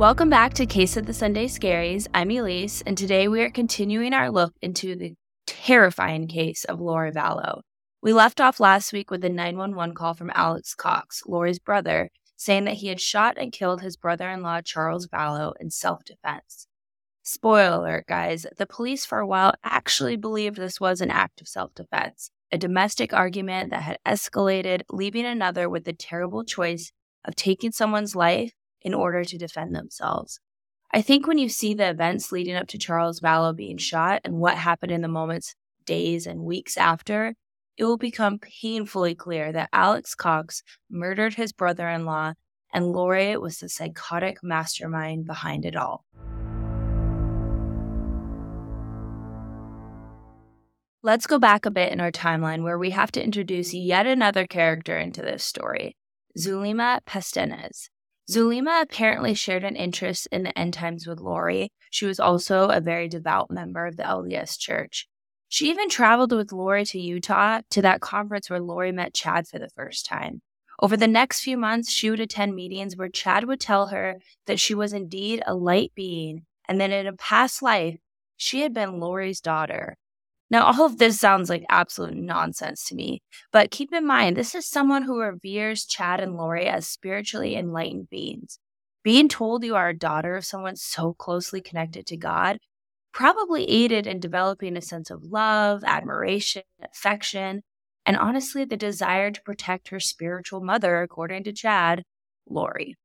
Welcome back to Case of the Sunday Scaries. I'm Elyse, and today we are continuing our look into the terrifying case of Lori Vallow. We left off last week with a 911 call from Alex Cox, Lori's brother, saying that he had shot and killed his brother in law, Charles Vallow, in self defense. Spoiler alert, guys, the police for a while actually believed this was an act of self defense, a domestic argument that had escalated, leaving another with the terrible choice of taking someone's life in order to defend themselves. I think when you see the events leading up to Charles Vallow being shot and what happened in the moments, days, and weeks after, it will become painfully clear that Alex Cox murdered his brother in law and Lori was the psychotic mastermind behind it all. Let's go back a bit in our timeline where we have to introduce yet another character into this story Zulema Pastenes. Zulema apparently shared an interest in the end times with Lori. She was also a very devout member of the LDS Church. She even traveled with Lori to Utah to that conference where Lori met Chad for the first time. Over the next few months, she would attend meetings where Chad would tell her that she was indeed a light being and that in a past life, she had been Lori's daughter. Now, all of this sounds like absolute nonsense to me, but keep in mind, this is someone who reveres Chad and Lori as spiritually enlightened beings. Being told you are a daughter of someone so closely connected to God probably aided in developing a sense of love, admiration, affection, and honestly, the desire to protect her spiritual mother, according to Chad, Lori.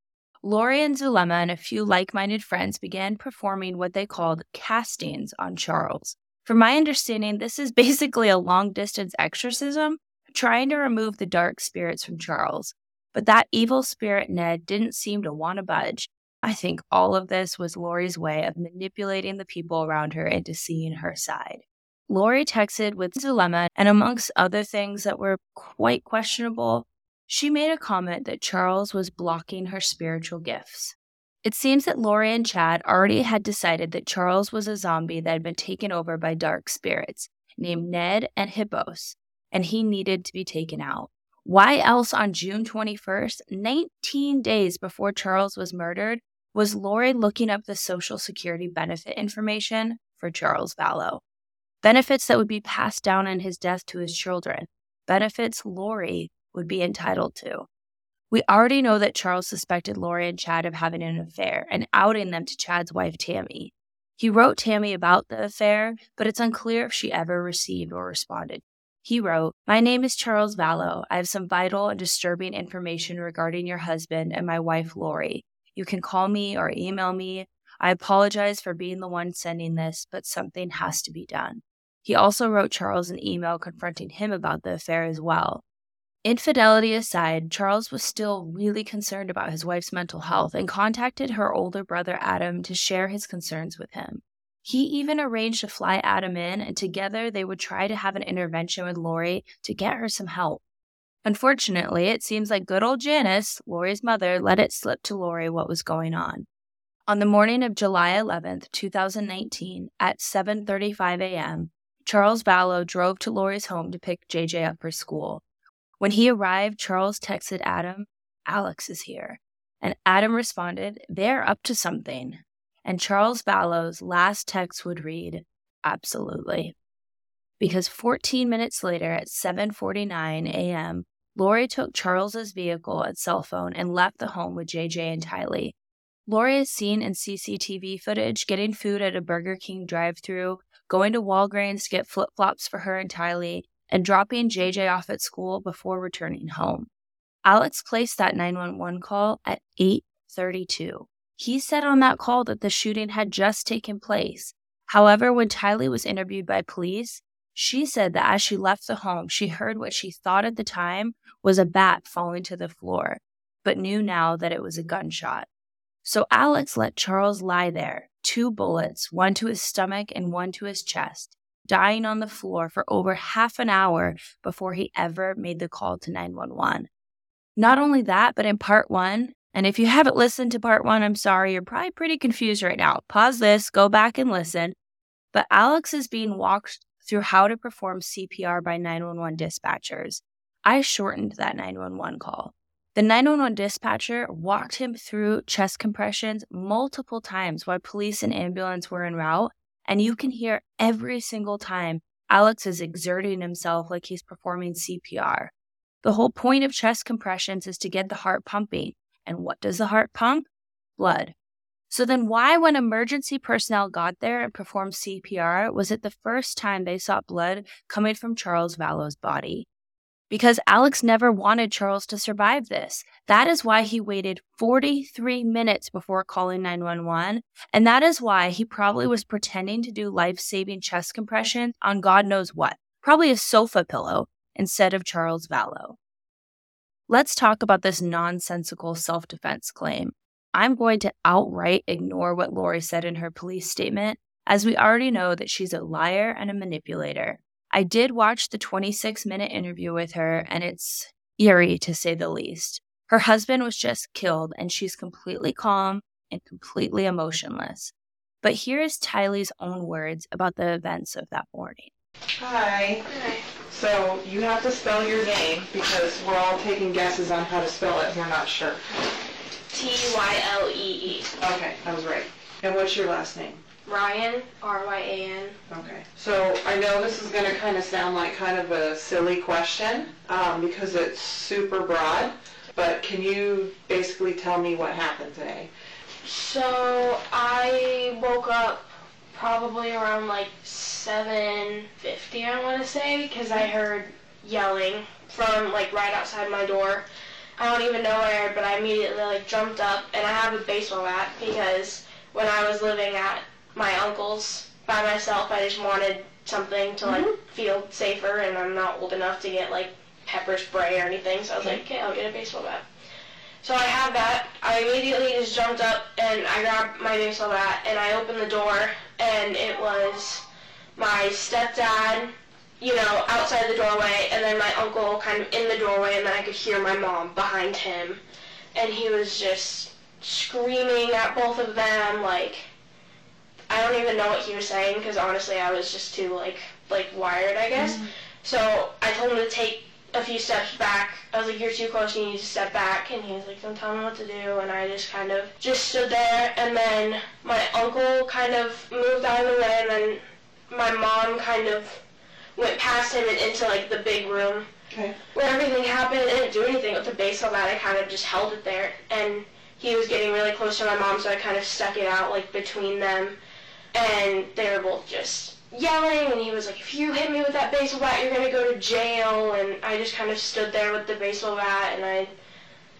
Lori and Zulema and a few like minded friends began performing what they called castings on Charles. From my understanding, this is basically a long distance exorcism trying to remove the dark spirits from Charles. But that evil spirit Ned didn't seem to want to budge. I think all of this was Lori's way of manipulating the people around her into seeing her side. Lori texted with Zulema, and amongst other things that were quite questionable, she made a comment that Charles was blocking her spiritual gifts. It seems that Lori and Chad already had decided that Charles was a zombie that had been taken over by dark spirits named Ned and Hippos, and he needed to be taken out. Why else on June 21st, 19 days before Charles was murdered, was Lori looking up the Social Security benefit information for Charles Vallow? Benefits that would be passed down in his death to his children, benefits Lori would be entitled to. We already know that Charles suspected Lori and Chad of having an affair and outing them to Chad's wife, Tammy. He wrote Tammy about the affair, but it's unclear if she ever received or responded. He wrote, My name is Charles Vallow. I have some vital and disturbing information regarding your husband and my wife, Lori. You can call me or email me. I apologize for being the one sending this, but something has to be done. He also wrote Charles an email confronting him about the affair as well. Infidelity aside, Charles was still really concerned about his wife's mental health and contacted her older brother Adam to share his concerns with him. He even arranged to fly Adam in, and together they would try to have an intervention with Lori to get her some help. Unfortunately, it seems like good old Janice, Lori's mother, let it slip to Lori what was going on. On the morning of July 11th, 2019, at 7:35 a.m., Charles Vallow drove to Lori's home to pick JJ up for school. When he arrived, Charles texted Adam, Alex is here. And Adam responded, They're up to something. And Charles Vallow's last text would read, Absolutely. Because 14 minutes later at 7:49 a.m., Lori took Charles's vehicle and cell phone and left the home with JJ and Tylee. Lori is seen in CCTV footage getting food at a Burger King drive-through, going to Walgreens to get flip-flops for her and Tylee, and dropping JJ off at school before returning home. Alex placed that 911 call at 8:32. He said on that call that the shooting had just taken place. However, when Tylee was interviewed by police, she said that as she left the home, she heard what she thought at the time was a bat falling to the floor, but knew now that it was a gunshot. So Alex let Charles lie there, two bullets, one to his stomach and one to his chest, dying on the floor for over half an hour before he ever made the call to 911. Not only that, but in part one, and if you haven't listened to part one, I'm sorry, you're probably pretty confused right now. Pause this, go back and listen. But Alex is being walked through how to perform CPR by 911 dispatchers. I shortened that 911 call. The 911 dispatcher walked him through chest compressions multiple times while police and ambulance were en route, and you can hear every single time Alex is exerting himself like he's performing CPR. The whole point of chest compressions is to get the heart pumping. And what does the heart pump? Blood. So then, why, when emergency personnel got there and performed CPR, was it the first time they saw blood coming from Charles Vallow's body? Because Alex never wanted Charles to survive this. That is why he waited 43 minutes before calling 911. And that is why he probably was pretending to do life saving chest compression on God knows what, probably a sofa pillow instead of Charles Vallow. Let's talk about this nonsensical self defense claim. I'm going to outright ignore what Lori said in her police statement, as we already know that she's a liar and a manipulator. I did watch the 26 minute interview with her, and it's eerie to say the least. Her husband was just killed, and she's completely calm and completely emotionless. But here is Tylee's own words about the events of that morning. Hi. Hi. So you have to spell your name because we're all taking guesses on how to spell it. We're not sure. T Y L E E. Okay, I was right. And what's your last name? Ryan, R Y A N. Okay. So I know this is going to kind of sound like kind of a silly question um, because it's super broad, but can you basically tell me what happened today? So I woke up probably around like 7:50, I want to say, because I heard yelling from like right outside my door. I don't even know where, but I immediately like jumped up and I have a baseball bat because when I was living at my uncle's by myself. I just wanted something to like mm-hmm. feel safer, and I'm not old enough to get like pepper spray or anything. So I was like, okay, I'll get a baseball bat. So I have that. I immediately just jumped up and I grabbed my baseball bat and I opened the door and it was my stepdad, you know, outside the doorway and then my uncle kind of in the doorway and then I could hear my mom behind him and he was just screaming at both of them like I don't even know what he was saying because honestly I was just too like like wired I guess. Mm-hmm. So I told him to take a few steps back. I was like, "You're too close. You need to step back." And he was like, "Don't tell me what to do." And I just kind of just stood there. And then my uncle kind of moved out of the way, and then my mom kind of went past him and into like the big room Okay. where everything happened. I didn't do anything with the baseball bat. I kind of just held it there. And he was getting really close to my mom, so I kind of stuck it out like between them. And they were both just yelling, and he was like, "If you hit me with that baseball bat, you're gonna go to jail." And I just kind of stood there with the baseball bat, and I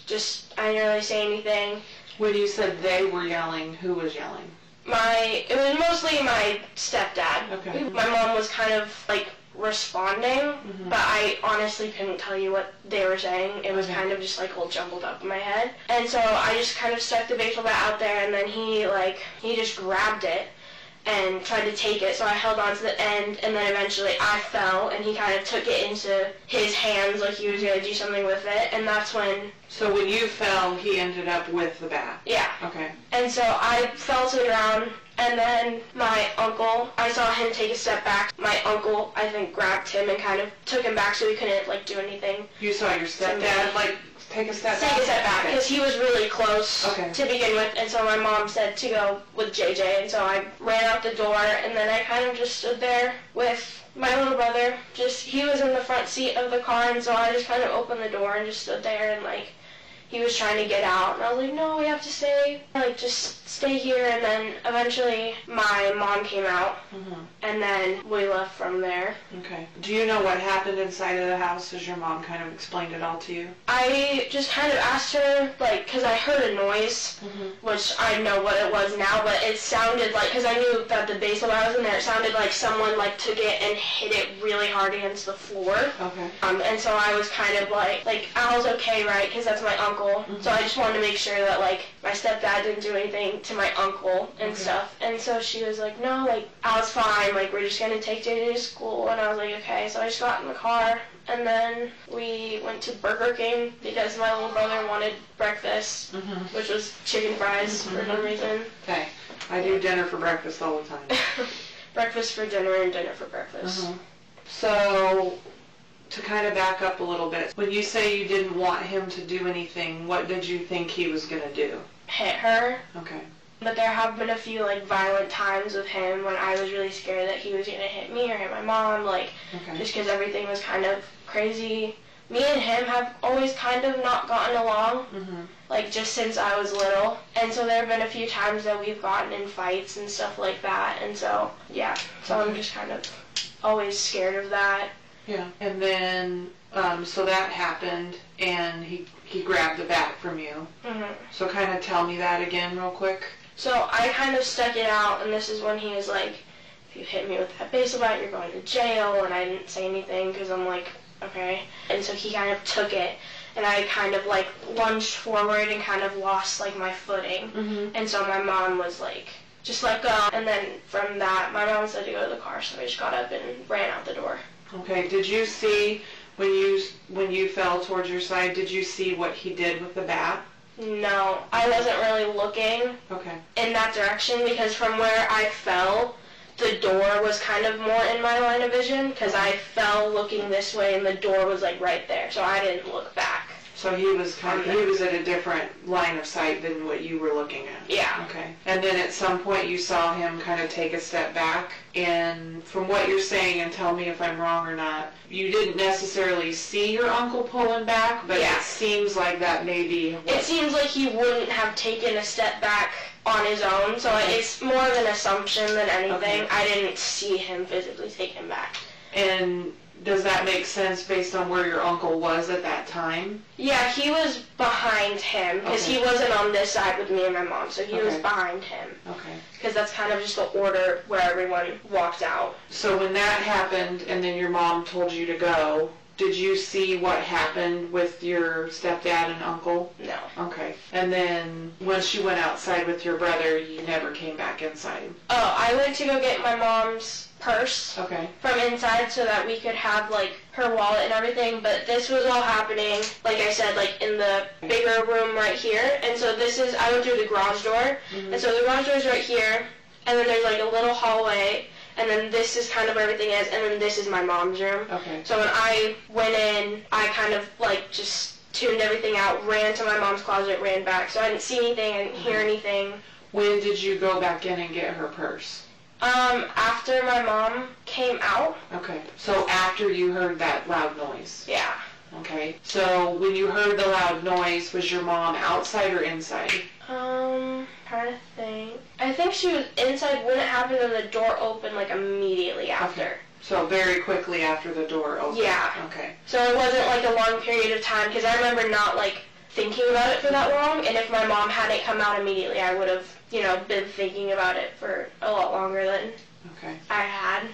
just I didn't really say anything. When you said they were yelling, who was yelling? My it was mostly my stepdad. Okay. My mom was kind of like responding, Mhm. but I honestly couldn't tell you what they were saying. It was Okay. kind of just like all jumbled up in my head. And so I just kind of stuck the baseball bat out there, and then he like he just grabbed it and tried to take it. So I held on to the end, and then eventually I fell, and he kind of took it into his hands like he was gonna do something with it. And that's when So when you fell, he ended up with the bat. yeah. Okay. And so I fell to the ground, and then my uncle, I saw him take a step back. My uncle, I think, grabbed him and kind of took him back so he couldn't like do anything. You saw your stepdad like take a step back. Take a step back because he was really close Okay. to begin with, and so my mom said to go with JJ, and so I ran out the door, and then I kind of just stood there with my little brother. Just he was in the front seat of the car, and so I just kind of opened the door and just stood there and like. He was trying to get out, and I was like, "No, we have to stay. Like, just stay here." And then eventually, my mom came out, Mhm. and then we left from there. Okay. Do you know what happened inside of the house? Has your mom kind of explained it all to you? I just kind of asked her, like, because I heard a noise, Mm-hmm. which I know what it was now, but it sounded like, because I knew that the baseball bat was in there, it sounded like someone, like, took it and hit it really hard against the floor. Okay. Um, and so I was kind of like, like, Al's okay, right? Because that's my uncle. So I just wanted to make sure that, like, my stepdad didn't do anything to my uncle and Okay. stuff. And so she was like, no, like, I was fine. Like, we're just going to take JJ to school. And I was like, okay. So I just got in the car. And then we went to Burger King because my little brother wanted breakfast, Mm-hmm. which was chicken fries for Mhm. some reason. Okay. I do dinner for breakfast all the time. breakfast for dinner and dinner for breakfast. Mhm. So to kind of back up a little bit, when you say you didn't want him to do anything, what did you think he was going to do? Hit her. Okay. But there have been a few like violent times with him when I was really scared that he was gonna hit me or hit my mom, like Okay. just because everything was kind of crazy. Me and him have always kind of not gotten along, hmm like just since I was little. And so there have been a few times that we've gotten in fights and stuff like that. And so, yeah, so I'm just kind of always scared of that. Yeah. And then, um, so that happened, and he he grabbed the bat from you. hmm So kind of tell me that again, real quick. So I kind of stuck it out, and this is when he was like, if you hit me with that baseball bat, you're going to jail. And I didn't say anything because I'm like, okay. And so he kind of took it, and I kind of like lunged forward and kind of lost like my footing. Mm-hmm. And so my mom was like, just let go. And then from that, my mom said to go to the car, so I just got up and ran out the door. Okay. Did you see when you when you fell towards your side? Did you see what he did with the bat? No, I wasn't really looking Okay. in that direction because from where I fell, the door was kind of more in my line of vision because I fell looking this way and the door was like right there, so I didn't look back. So he was kind of, he was at a different line of sight than what you were looking at. Yeah. Okay. And then at some point you saw him kind of take a step back, and from what you're saying, and tell me if I'm wrong or not, you didn't necessarily see your uncle pulling back, but Yeah. it seems like that maybe. It seems like he wouldn't have taken a step back on his own, so it's more of an assumption than anything. Okay. I didn't see him physically take him back. And does that make sense based on where your uncle was at that time? Yeah, he was behind him because he wasn't on this side with me and my mom, so he was behind him Okay. because that's kind of just the order where everyone walked out. So when that happened, and then your mom told you to go, did you see what happened with your stepdad and uncle? No. Okay. And then once you went outside with your brother, you never came back inside. Oh, I went to go get my mom's purse Okay. from inside so that we could have like her wallet and everything, but this was all happening, like I said, like in the bigger room right here. And so this is, I went through the garage door, mm-hmm. and so the garage door is right here, and then there's like a little hallway, and then this is kind of where everything is, and then this is my mom's room. Okay. So when I went in, I kind of like just tuned everything out, ran to my mom's closet, ran back. So I didn't see anything, I didn't hear mm-hmm. anything. When did you go back in and get her purse? Um, after my mom came out, Okay. So after you heard that loud noise. yeah. Okay. So when you heard the loud noise, was your mom outside or inside? Um, trying to think. I think she was inside when it happened, and the door opened like immediately after. So very quickly after the door opened. Yeah. Okay. So it wasn't like a long period of time because I remember not like thinking about it for that long. And if my mom hadn't come out immediately, I would have, you know, been thinking about it for a lot longer than Okay. I had.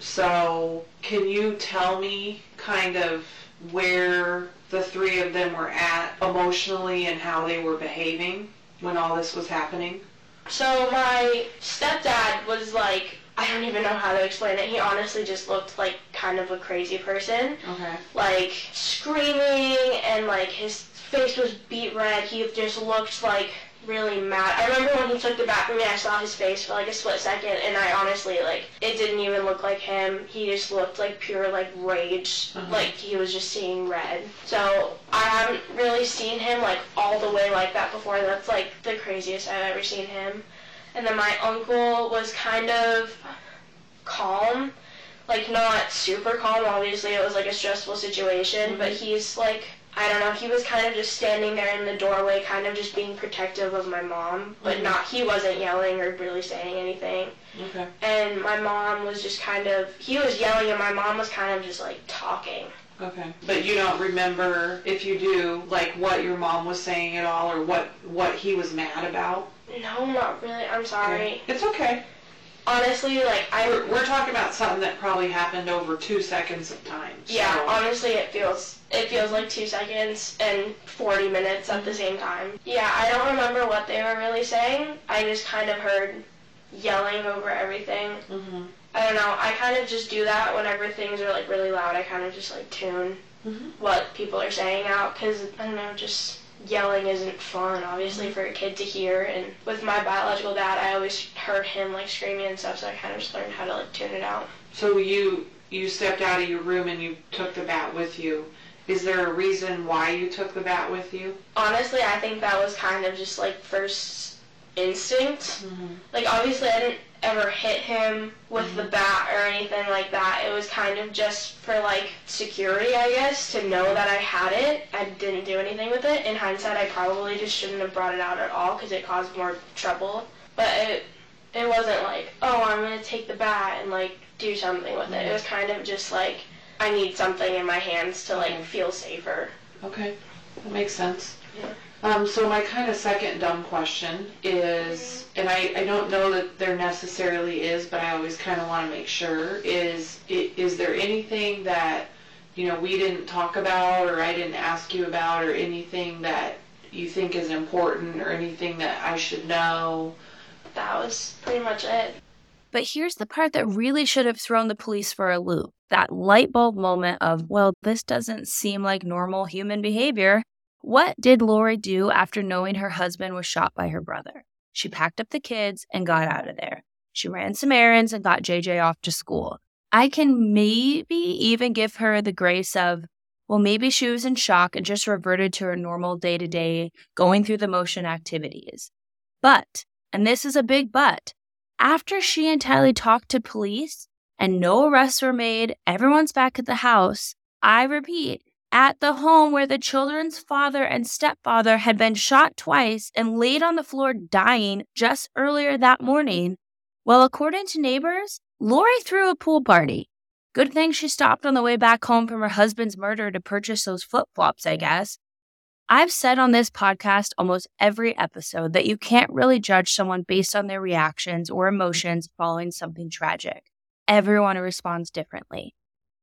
So can you tell me kind of where the three of them were at emotionally and how they were behaving when all this was happening? So my stepdad was like, I don't even know how to explain it. He honestly just looked like kind of a crazy person. Okay. like screaming and like his face was beat red. He just looked like really mad. I remember when he took the bat from me, I saw his face for like a split second, and I honestly like it didn't even look like him. He just looked like pure like rage, Uh-huh. like he was just seeing red. So I haven't really seen him like all the way like that before. That's like the craziest I've ever seen him. And then my uncle was kind of calm like not super calm. Obviously, it was like a stressful situation, but he's like I don't know. He was kind of just standing there in the doorway, kind of just being protective of my mom, but Mhm. not. He wasn't yelling or really saying anything. Okay. And my mom was just kind of. He was yelling, and my mom was kind of just like talking. Okay. But you don't remember if you do like what your mom was saying at all or what what he was mad about? No, not really. I'm sorry. It's okay. Honestly, like I. We're, we're talking about something that probably happened over two seconds of time. Yeah, honestly, it feels it feels like two seconds and 40 minutes at the same time. Yeah, I don't remember what they were really saying. I just kind of heard yelling over everything. Mhm. I don't know. I kind of just do that whenever things are like really loud. I kind of just like tune Mhm. what people are saying out because I don't know, just yelling isn't fun, obviously, for a kid to hear. And with my biological dad, I always heard him like screaming and stuff, so I kind of just learned how to like tune it out. So you you stepped out of your room and you took the bat with you. Is there a reason why you took the bat with you? Honestly, I think that was kind of just like first instinct. Mm-hmm. Like obviously, I didn't ever hit him with the mm-hmm. bat or anything like that. It was kind of just for like security, I guess, to know that I had it. I didn't do anything with it. In hindsight, I probably just shouldn't have brought it out at all because it caused more trouble. But it it wasn't like, oh, I'm gonna take the bat and like do something with it. It was kind of just like I need something in my hands to like Okay. feel safer. Okay, that makes sense. Yeah. Um, so my kind of second dumb question is, and I, I don't know that there necessarily is, but I always kind of want to make sure, is, i- is there anything that, you know, we didn't talk about or I didn't ask you about or anything that you think is important or anything that I should know? That was pretty much it. But here's the part that really should have thrown the police for a loop that light bulb moment of, well, this doesn't seem like normal human behavior. What did Lori do after knowing her husband was shot by her brother? She packed up the kids and got out of there. She ran some errands and got JJ off to school. I can maybe even give her the grace of, well, maybe she was in shock and just reverted to her normal day to day, going through the motion activities. But, and this is a big but, after she and Tylee talked to police and no arrests were made, everyone's back at the house. I repeat, at the home where the children's father and stepfather had been shot twice and laid on the floor dying just earlier that morning. Well, according to neighbors, Lori threw a pool party. Good thing she stopped on the way back home from her husband's murder to purchase those flip flops, I guess. I've said on this podcast almost every episode that you can't really judge someone based on their reactions or emotions following something tragic. Everyone responds differently.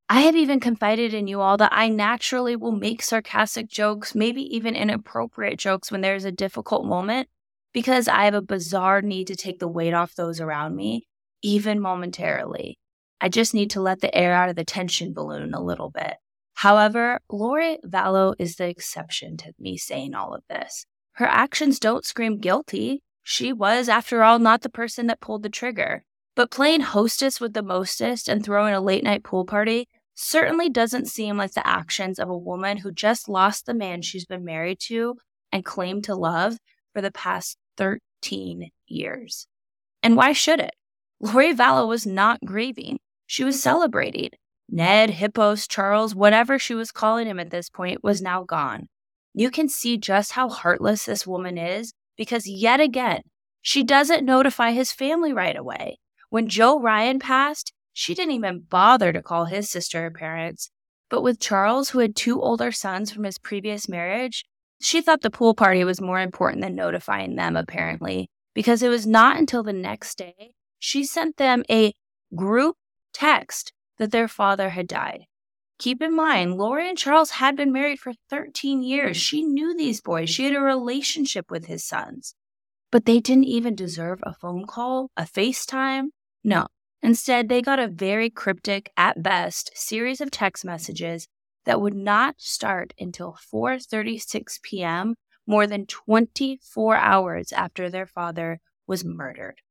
I have even confided in you all that I naturally will make sarcastic jokes, maybe even inappropriate jokes when there's a difficult moment, because I have a bizarre need to take the weight off those around me, even momentarily. I just need to let the air out of the tension balloon a little bit. However, Lori Vallow is the exception to me saying all of this. Her actions don't scream guilty. She was, after all, not the person that pulled the trigger. But playing hostess with the mostest and throwing a late night pool party certainly doesn't seem like the actions of a woman who just lost the man she's been married to and claimed to love for the past 13 years. And why should it? Lori Vallow was not grieving. She was celebrating. Ned, Hippos, Charles, whatever she was calling him at this point, was now gone. You can see just how heartless this woman is because, yet again, she doesn't notify his family right away. When Joe Ryan passed, she didn't even bother to call his sister or parents. But with Charles, who had two older sons from his previous marriage, she thought the pool party was more important than notifying them, apparently, because it was not until the next day she sent them a group text that their father had died. Keep in mind, Lori and Charles had been married for 13 years. She knew these boys, she had a relationship with his sons. But they didn't even deserve a phone call, a FaceTime. No. Instead, they got a very cryptic, at best, series of text messages that would not start until 4:36 p.m., more than 24 hours after their father was murdered.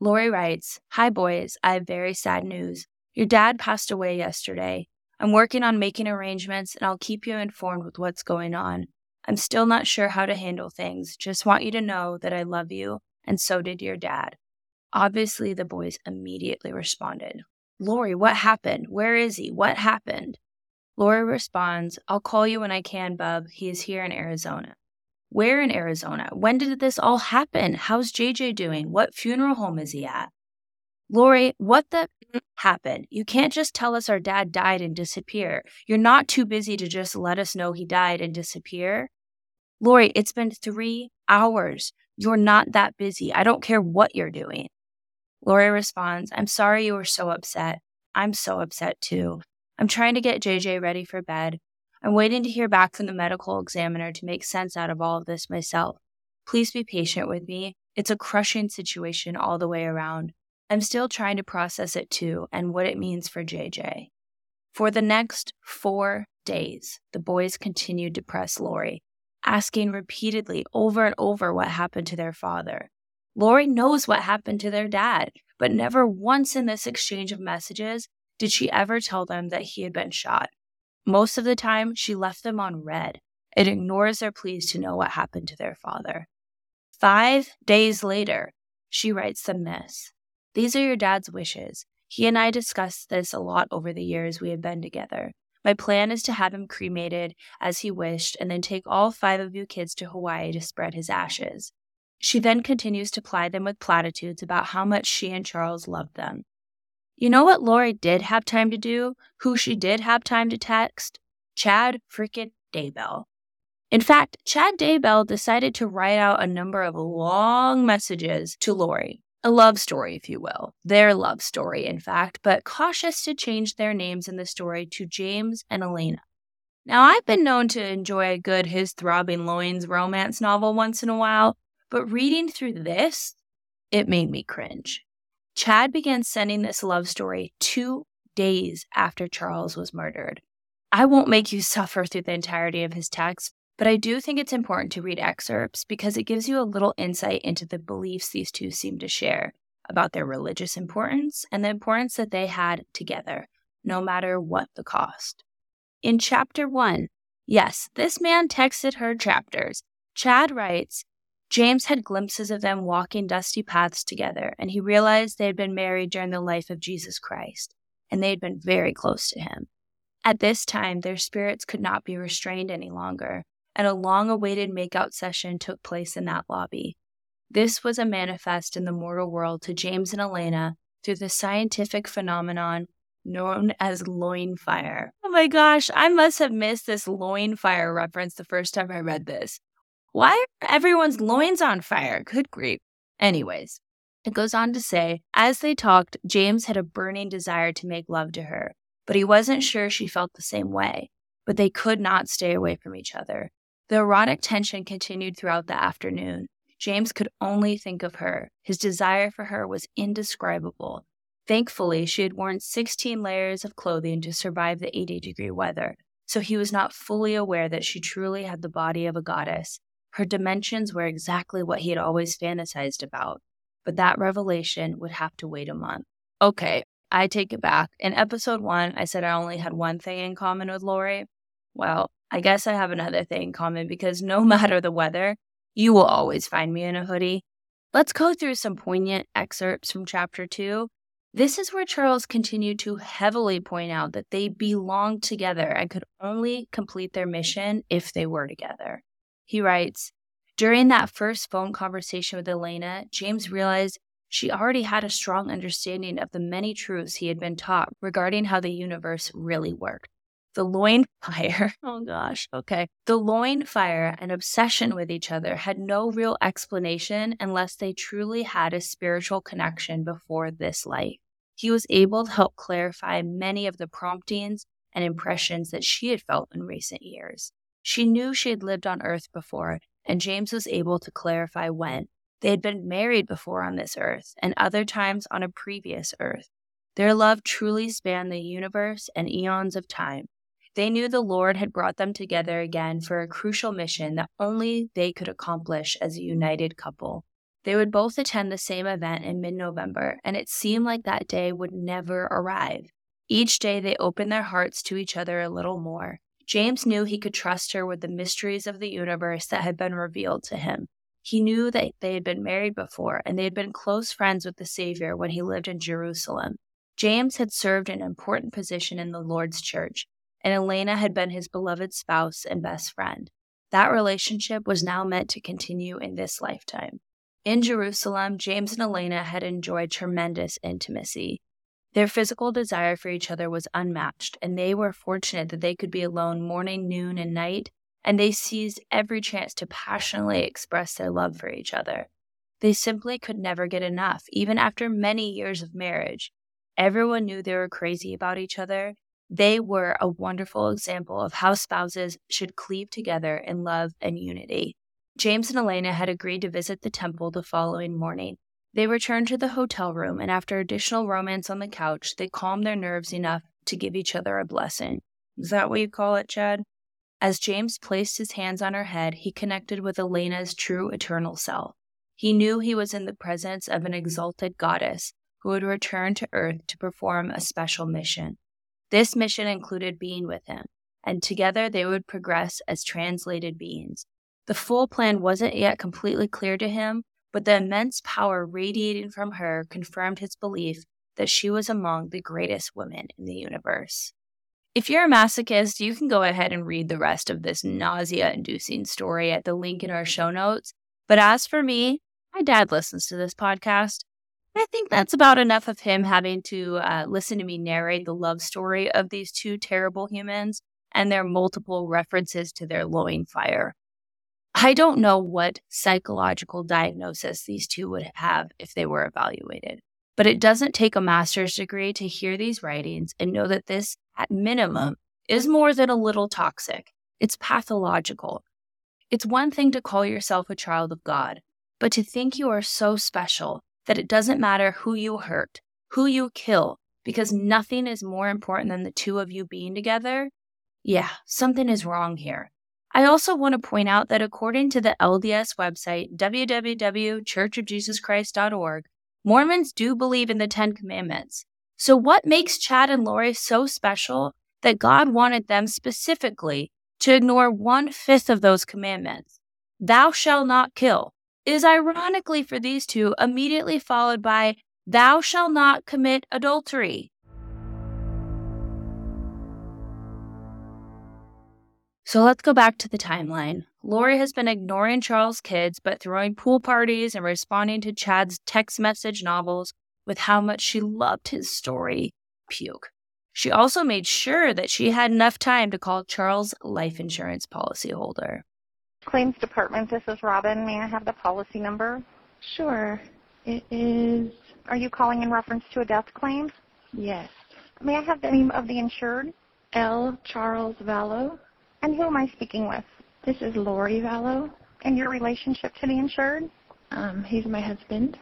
Lori writes, "Hi boys, I have very sad news. Your dad passed away yesterday. I'm working on making arrangements and I'll keep you informed with what's going on. I'm still not sure how to handle things. Just want you to know that I love you, and so did your dad. Obviously, the boys immediately responded. Lori, what happened? Where is he? What happened? Lori responds, I'll call you when I can, bub. He is here in Arizona. Where in Arizona? When did this all happen? How's JJ doing? What funeral home is he at? Lori, what the mm-hmm. happened? You can't just tell us our dad died and disappear. You're not too busy to just let us know he died and disappear. Lori, it's been three hours. You're not that busy. I don't care what you're doing. Lori responds, I'm sorry you were so upset. I'm so upset too. I'm trying to get JJ ready for bed. I'm waiting to hear back from the medical examiner to make sense out of all of this myself. Please be patient with me. It's a crushing situation all the way around. I'm still trying to process it too and what it means for JJ. For the next four days, the boys continued to press Lori. asking repeatedly over and over what happened to their father. Lori knows what happened to their dad, but never once in this exchange of messages did she ever tell them that he had been shot. Most of the time, she left them on read. It ignores their pleas to know what happened to their father. Five days later, she writes them this These are your dad's wishes. He and I discussed this a lot over the years we have been together. My plan is to have him cremated as he wished and then take all five of you kids to Hawaii to spread his ashes. She then continues to ply them with platitudes about how much she and Charles loved them. You know what Lori did have time to do? Who she did have time to text? Chad freaking Daybell. In fact, Chad Daybell decided to write out a number of long messages to Lori a love story, if you will. Their love story, in fact, but cautious to change their names in the story to James and Elena. Now, I've been known to enjoy a good His Throbbing Loins romance novel once in a while, but reading through this, it made me cringe. Chad began sending this love story two days after Charles was murdered. I won't make you suffer through the entirety of his text, but I do think it's important to read excerpts because it gives you a little insight into the beliefs these two seem to share about their religious importance and the importance that they had together, no matter what the cost. In chapter one, yes, this man texted her chapters. Chad writes, James had glimpses of them walking dusty paths together, and he realized they had been married during the life of Jesus Christ, and they had been very close to him. At this time, their spirits could not be restrained any longer, and a long awaited makeout session took place in that lobby. This was a manifest in the mortal world to James and Elena through the scientific phenomenon known as loin fire. Oh my gosh, I must have missed this loin fire reference the first time I read this. Why are everyone's loins on fire? Good grief. Anyways, it goes on to say, as they talked, James had a burning desire to make love to her, but he wasn't sure she felt the same way. But they could not stay away from each other. The erotic tension continued throughout the afternoon. James could only think of her. His desire for her was indescribable. Thankfully, she had worn 16 layers of clothing to survive the 80 degree weather, so he was not fully aware that she truly had the body of a goddess. Her dimensions were exactly what he had always fantasized about, but that revelation would have to wait a month. Okay, I take it back. In episode one, I said I only had one thing in common with Lori. Well, I guess I have another thing in common because no matter the weather, you will always find me in a hoodie. Let's go through some poignant excerpts from chapter two. This is where Charles continued to heavily point out that they belonged together and could only complete their mission if they were together. He writes During that first phone conversation with Elena, James realized she already had a strong understanding of the many truths he had been taught regarding how the universe really worked. The loin fire, oh gosh, okay. The loin fire and obsession with each other had no real explanation unless they truly had a spiritual connection before this life. He was able to help clarify many of the promptings and impressions that she had felt in recent years. She knew she had lived on earth before, and James was able to clarify when. They had been married before on this earth, and other times on a previous earth. Their love truly spanned the universe and eons of time. They knew the Lord had brought them together again for a crucial mission that only they could accomplish as a united couple. They would both attend the same event in mid November, and it seemed like that day would never arrive. Each day they opened their hearts to each other a little more. James knew he could trust her with the mysteries of the universe that had been revealed to him. He knew that they had been married before and they had been close friends with the Savior when he lived in Jerusalem. James had served an important position in the Lord's church, and Elena had been his beloved spouse and best friend. That relationship was now meant to continue in this lifetime. In Jerusalem, James and Elena had enjoyed tremendous intimacy. Their physical desire for each other was unmatched, and they were fortunate that they could be alone morning, noon, and night, and they seized every chance to passionately express their love for each other. They simply could never get enough, even after many years of marriage. Everyone knew they were crazy about each other, they were a wonderful example of how spouses should cleave together in love and unity. James and Elena had agreed to visit the temple the following morning. They returned to the hotel room, and after additional romance on the couch, they calmed their nerves enough to give each other a blessing. Is that what you call it, Chad? As James placed his hands on her head, he connected with Elena's true eternal self. He knew he was in the presence of an exalted goddess who would return to Earth to perform a special mission. This mission included being with him, and together they would progress as translated beings. The full plan wasn't yet completely clear to him, but the immense power radiating from her confirmed his belief that she was among the greatest women in the universe. If you're a masochist, you can go ahead and read the rest of this nausea inducing story at the link in our show notes. But as for me, my dad listens to this podcast. I think that's about enough of him having to uh, listen to me narrate the love story of these two terrible humans and their multiple references to their loin fire. I don't know what psychological diagnosis these two would have if they were evaluated, but it doesn't take a master's degree to hear these writings and know that this at minimum, is more than a little toxic. It's pathological. It's one thing to call yourself a child of God, but to think you are so special that it doesn't matter who you hurt, who you kill, because nothing is more important than the two of you being together, yeah, something is wrong here. I also want to point out that according to the LDS website, www.churchofjesuschrist.org, Mormons do believe in the Ten Commandments. So, what makes Chad and Lori so special that God wanted them specifically to ignore one fifth of those commandments? Thou shalt not kill is ironically for these two immediately followed by thou shalt not commit adultery. So let's go back to the timeline. Lori has been ignoring Charles' kids, but throwing pool parties and responding to Chad's text message novels with how much she loved his story. Puke. She also made sure that she had enough time to call Charles' life insurance policyholder. Claims Department, this is Robin. May I have the policy number? Sure. It is. Are you calling in reference to a death claim? Yes. May I have the name of the insured? L. Charles Vallow. And who am I speaking with? This is Lori Vallow. And your relationship to the insured? Um, he's my husband.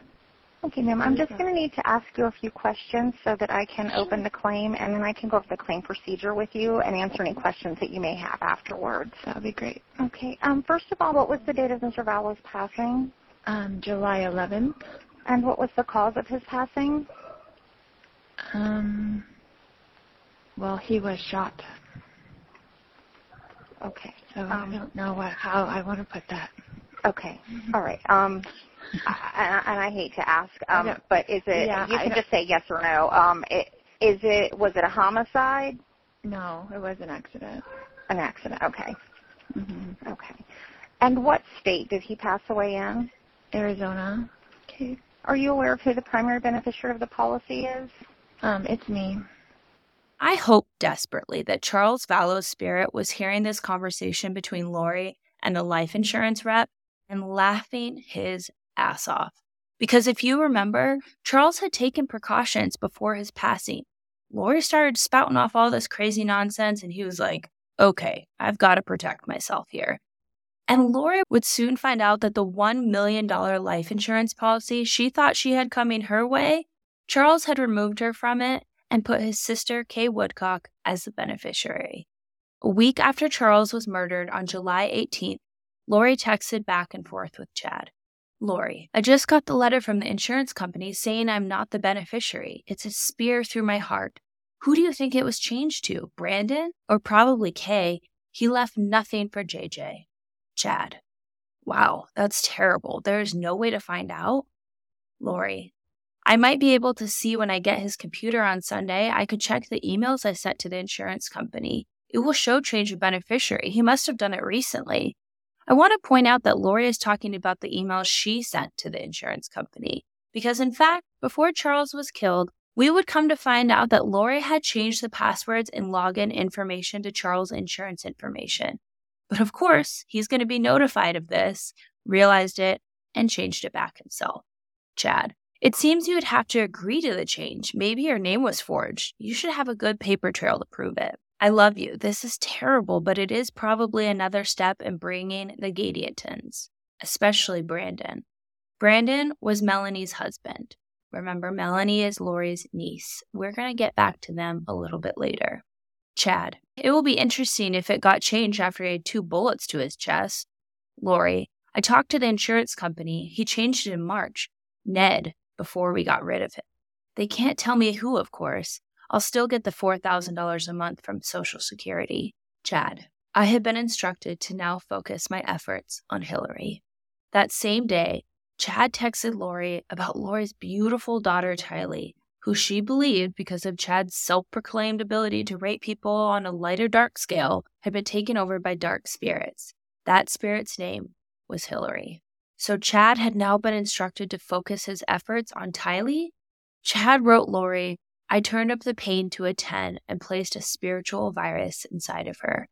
Okay, ma'am. I'm just going to need to ask you a few questions so that I can open the claim, and then I can go over the claim procedure with you and answer any questions that you may have afterwards. That would be great. Okay. Um, first of all, what was the date of Mr. Vallow's passing? Um, July 11th. And what was the cause of his passing? Um, well, he was shot. Okay. So um, I don't know what, how I want to put that. Okay. All right. Um, I, and I hate to ask, um, but is it? Yeah, you can just say yes or no. Um, it, is it? Was it a homicide? No, it was an accident. An accident. Okay. Mm-hmm. Okay. And what state did he pass away in? Arizona. Okay. Are you aware of who the primary beneficiary of the policy is? Um, it's me. I hope desperately that Charles Vallow's spirit was hearing this conversation between Lori and the life insurance rep and laughing his ass off. Because if you remember, Charles had taken precautions before his passing. Lori started spouting off all this crazy nonsense, and he was like, okay, I've got to protect myself here. And Lori would soon find out that the $1 million life insurance policy she thought she had coming her way, Charles had removed her from it and put his sister, Kay Woodcock, as the beneficiary. A week after Charles was murdered on July 18th, Lori texted back and forth with Chad. Lori, I just got the letter from the insurance company saying I'm not the beneficiary. It's a spear through my heart. Who do you think it was changed to? Brandon? Or probably Kay? He left nothing for JJ. Chad. Wow, that's terrible. There's no way to find out? Lori. I might be able to see when I get his computer on Sunday. I could check the emails I sent to the insurance company. It will show change of beneficiary. He must have done it recently. I want to point out that Lori is talking about the email she sent to the insurance company. Because in fact, before Charles was killed, we would come to find out that Lori had changed the passwords and login information to Charles' insurance information. But of course, he's going to be notified of this, realized it, and changed it back himself. Chad, it seems you would have to agree to the change. Maybe your name was forged. You should have a good paper trail to prove it. I love you. This is terrible, but it is probably another step in bringing the Gadiantons, especially Brandon. Brandon was Melanie's husband. Remember, Melanie is Lori's niece. We're going to get back to them a little bit later. Chad. It will be interesting if it got changed after he had two bullets to his chest. Lori. I talked to the insurance company. He changed it in March. Ned, before we got rid of him. They can't tell me who, of course. I'll still get the $4,000 a month from Social Security. Chad. I had been instructed to now focus my efforts on Hillary. That same day, Chad texted Lori about Lori's beautiful daughter, Tylee, who she believed, because of Chad's self proclaimed ability to rate people on a lighter dark scale, had been taken over by dark spirits. That spirit's name was Hillary. So Chad had now been instructed to focus his efforts on Tylee. Chad wrote Lori, I turned up the pain to a 10 and placed a spiritual virus inside of her.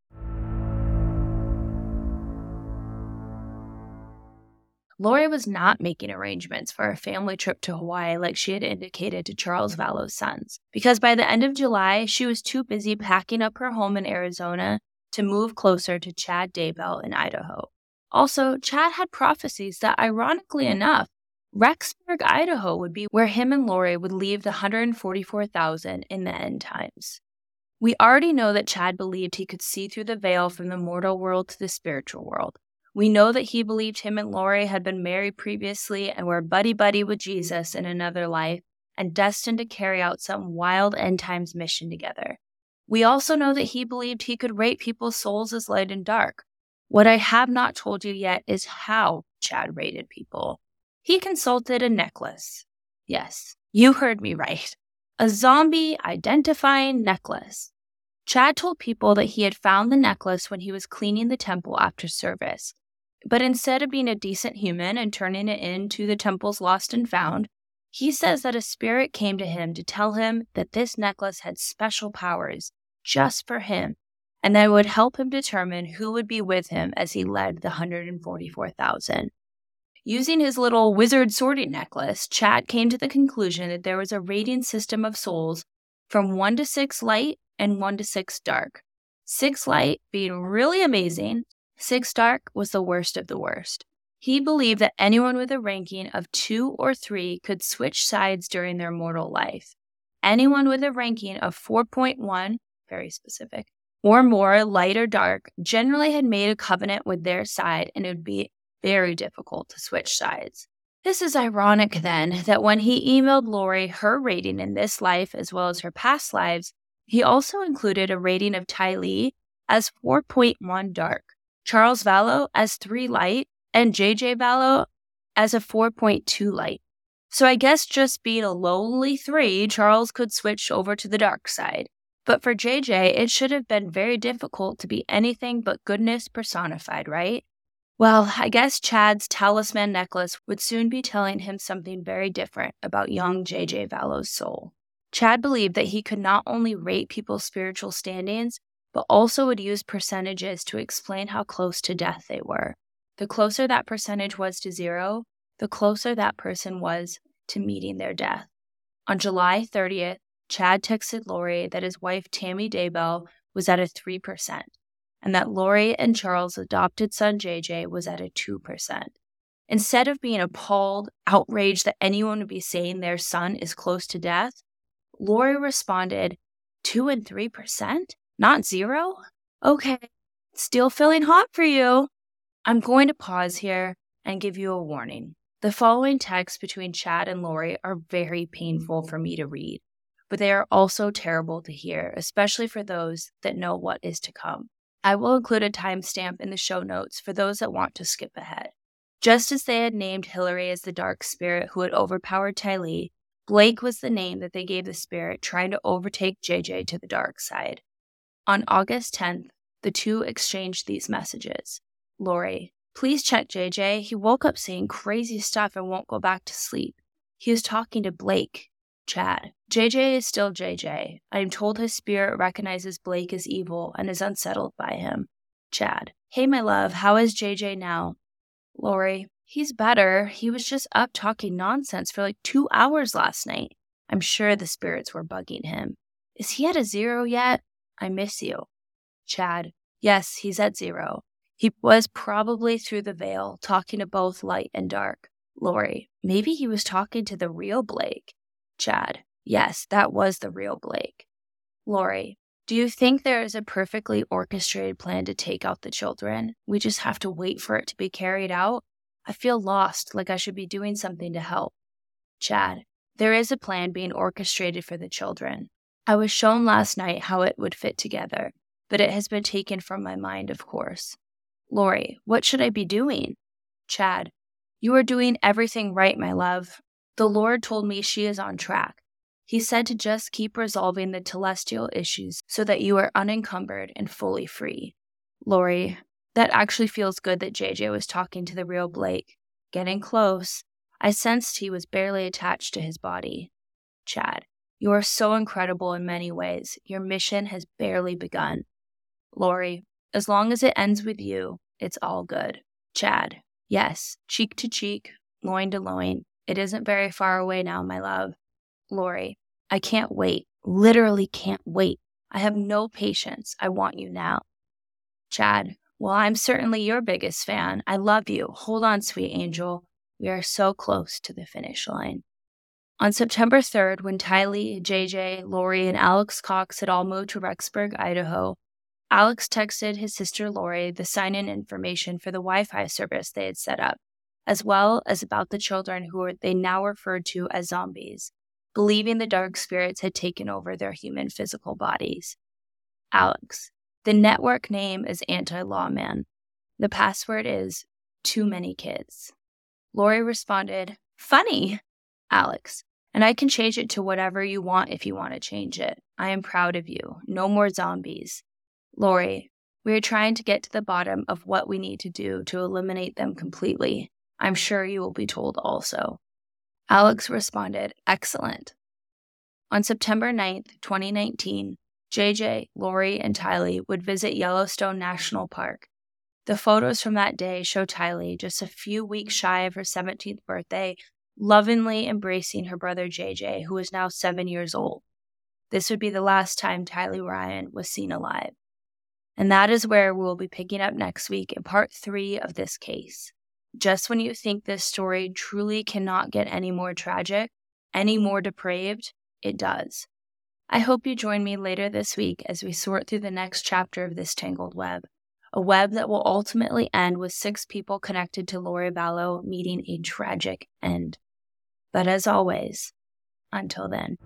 Lori was not making arrangements for a family trip to Hawaii like she had indicated to Charles Vallow's sons, because by the end of July, she was too busy packing up her home in Arizona to move closer to Chad Daybell in Idaho. Also, Chad had prophecies that, ironically enough, Rexburg, Idaho would be where him and Lori would leave the 144,000 in the end times. We already know that Chad believed he could see through the veil from the mortal world to the spiritual world. We know that he believed him and Lori had been married previously and were buddy buddy with Jesus in another life and destined to carry out some wild end times mission together. We also know that he believed he could rate people's souls as light and dark. What I have not told you yet is how Chad rated people. He consulted a necklace. Yes, you heard me right. A zombie identifying necklace. Chad told people that he had found the necklace when he was cleaning the temple after service. But instead of being a decent human and turning it into the temple's lost and found, he says that a spirit came to him to tell him that this necklace had special powers just for him and that would help him determine who would be with him as he led the 144,000. Using his little wizard sorting necklace, Chad came to the conclusion that there was a rating system of souls from 1 to 6 light and 1 to 6 dark. 6 light being really amazing, Six Dark was the worst of the worst. He believed that anyone with a ranking of two or three could switch sides during their mortal life. Anyone with a ranking of 4.1, very specific, or more, light or dark, generally had made a covenant with their side and it would be very difficult to switch sides. This is ironic then that when he emailed Lori her rating in this life as well as her past lives, he also included a rating of Tylee as 4.1 dark. Charles Vallow as 3 light, and JJ Vallow as a 4.2 light. So I guess just being a lonely 3, Charles could switch over to the dark side. But for JJ, it should have been very difficult to be anything but goodness personified, right? Well, I guess Chad's talisman necklace would soon be telling him something very different about young JJ Vallow's soul. Chad believed that he could not only rate people's spiritual standings, but also would use percentages to explain how close to death they were. The closer that percentage was to zero, the closer that person was to meeting their death. On July 30th, Chad texted Lori that his wife Tammy Daybell was at a 3%, and that Lori and Charles' adopted son JJ was at a 2%. Instead of being appalled, outraged that anyone would be saying their son is close to death, Lori responded, 2 and 3%? Not zero? Okay, still feeling hot for you. I'm going to pause here and give you a warning. The following texts between Chad and Lori are very painful for me to read, but they are also terrible to hear, especially for those that know what is to come. I will include a timestamp in the show notes for those that want to skip ahead. Just as they had named Hillary as the dark spirit who had overpowered Tylee, Blake was the name that they gave the spirit trying to overtake JJ to the dark side. On August 10th, the two exchanged these messages. Lori, please check JJ. He woke up saying crazy stuff and won't go back to sleep. He was talking to Blake. Chad. JJ is still JJ. I am told his spirit recognizes Blake as evil and is unsettled by him. Chad. Hey, my love, how is JJ now? Lori. He's better. He was just up talking nonsense for like two hours last night. I'm sure the spirits were bugging him. Is he at a zero yet? I miss you. Chad, yes, he's at zero. He was probably through the veil, talking to both light and dark. Lori, maybe he was talking to the real Blake. Chad, yes, that was the real Blake. Lori, Do you think there is a perfectly orchestrated plan to take out the children? We just have to wait for it to be carried out? I feel lost, like I should be doing something to help. Chad, there is a plan being orchestrated for the children. I was shown last night how it would fit together, but it has been taken from my mind, of course. Lori, what should I be doing? Chad, you are doing everything right, my love. The Lord told me she is on track. He said to just keep resolving the telestial issues so that you are unencumbered and fully free. Lori, that actually feels good that JJ was talking to the real Blake. Getting close. I sensed he was barely attached to his body. Chad, you are so incredible in many ways. Your mission has barely begun. Lori, as long as it ends with you, it's all good. Chad, yes, cheek to cheek, loin to loin. It isn't very far away now, my love. Lori, I can't wait. Literally can't wait. I have no patience. I want you now. Chad, well, I'm certainly your biggest fan. I love you. Hold on, sweet angel. We are so close to the finish line. On September 3rd, when Tylee, JJ, Lori, and Alex Cox had all moved to Rexburg, Idaho, Alex texted his sister Lori the sign in information for the Wi Fi service they had set up, as well as about the children who they now referred to as zombies believing the dark spirits had taken over their human physical bodies. Alex. The network name is Anti Lawman. The password is Too Many Kids. Lori responded, Funny, Alex. And I can change it to whatever you want if you want to change it. I am proud of you. No more zombies. Lori, we are trying to get to the bottom of what we need to do to eliminate them completely. I'm sure you will be told also. Alex responded, Excellent. On September 9th, 2019, JJ, Lori, and Tylee would visit Yellowstone National Park. The photos from that day show Tylee, just a few weeks shy of her 17th birthday, lovingly embracing her brother JJ, who is now seven years old. This would be the last time Tylee Ryan was seen alive. And that is where we will be picking up next week in part three of this case. Just when you think this story truly cannot get any more tragic, any mm-hmm. more depraved, it does. I hope you join me later this week as we sort through the next chapter of this tangled web, a web that will ultimately end with six people connected to Lori Vallow meeting a tragic end. But as always, until then.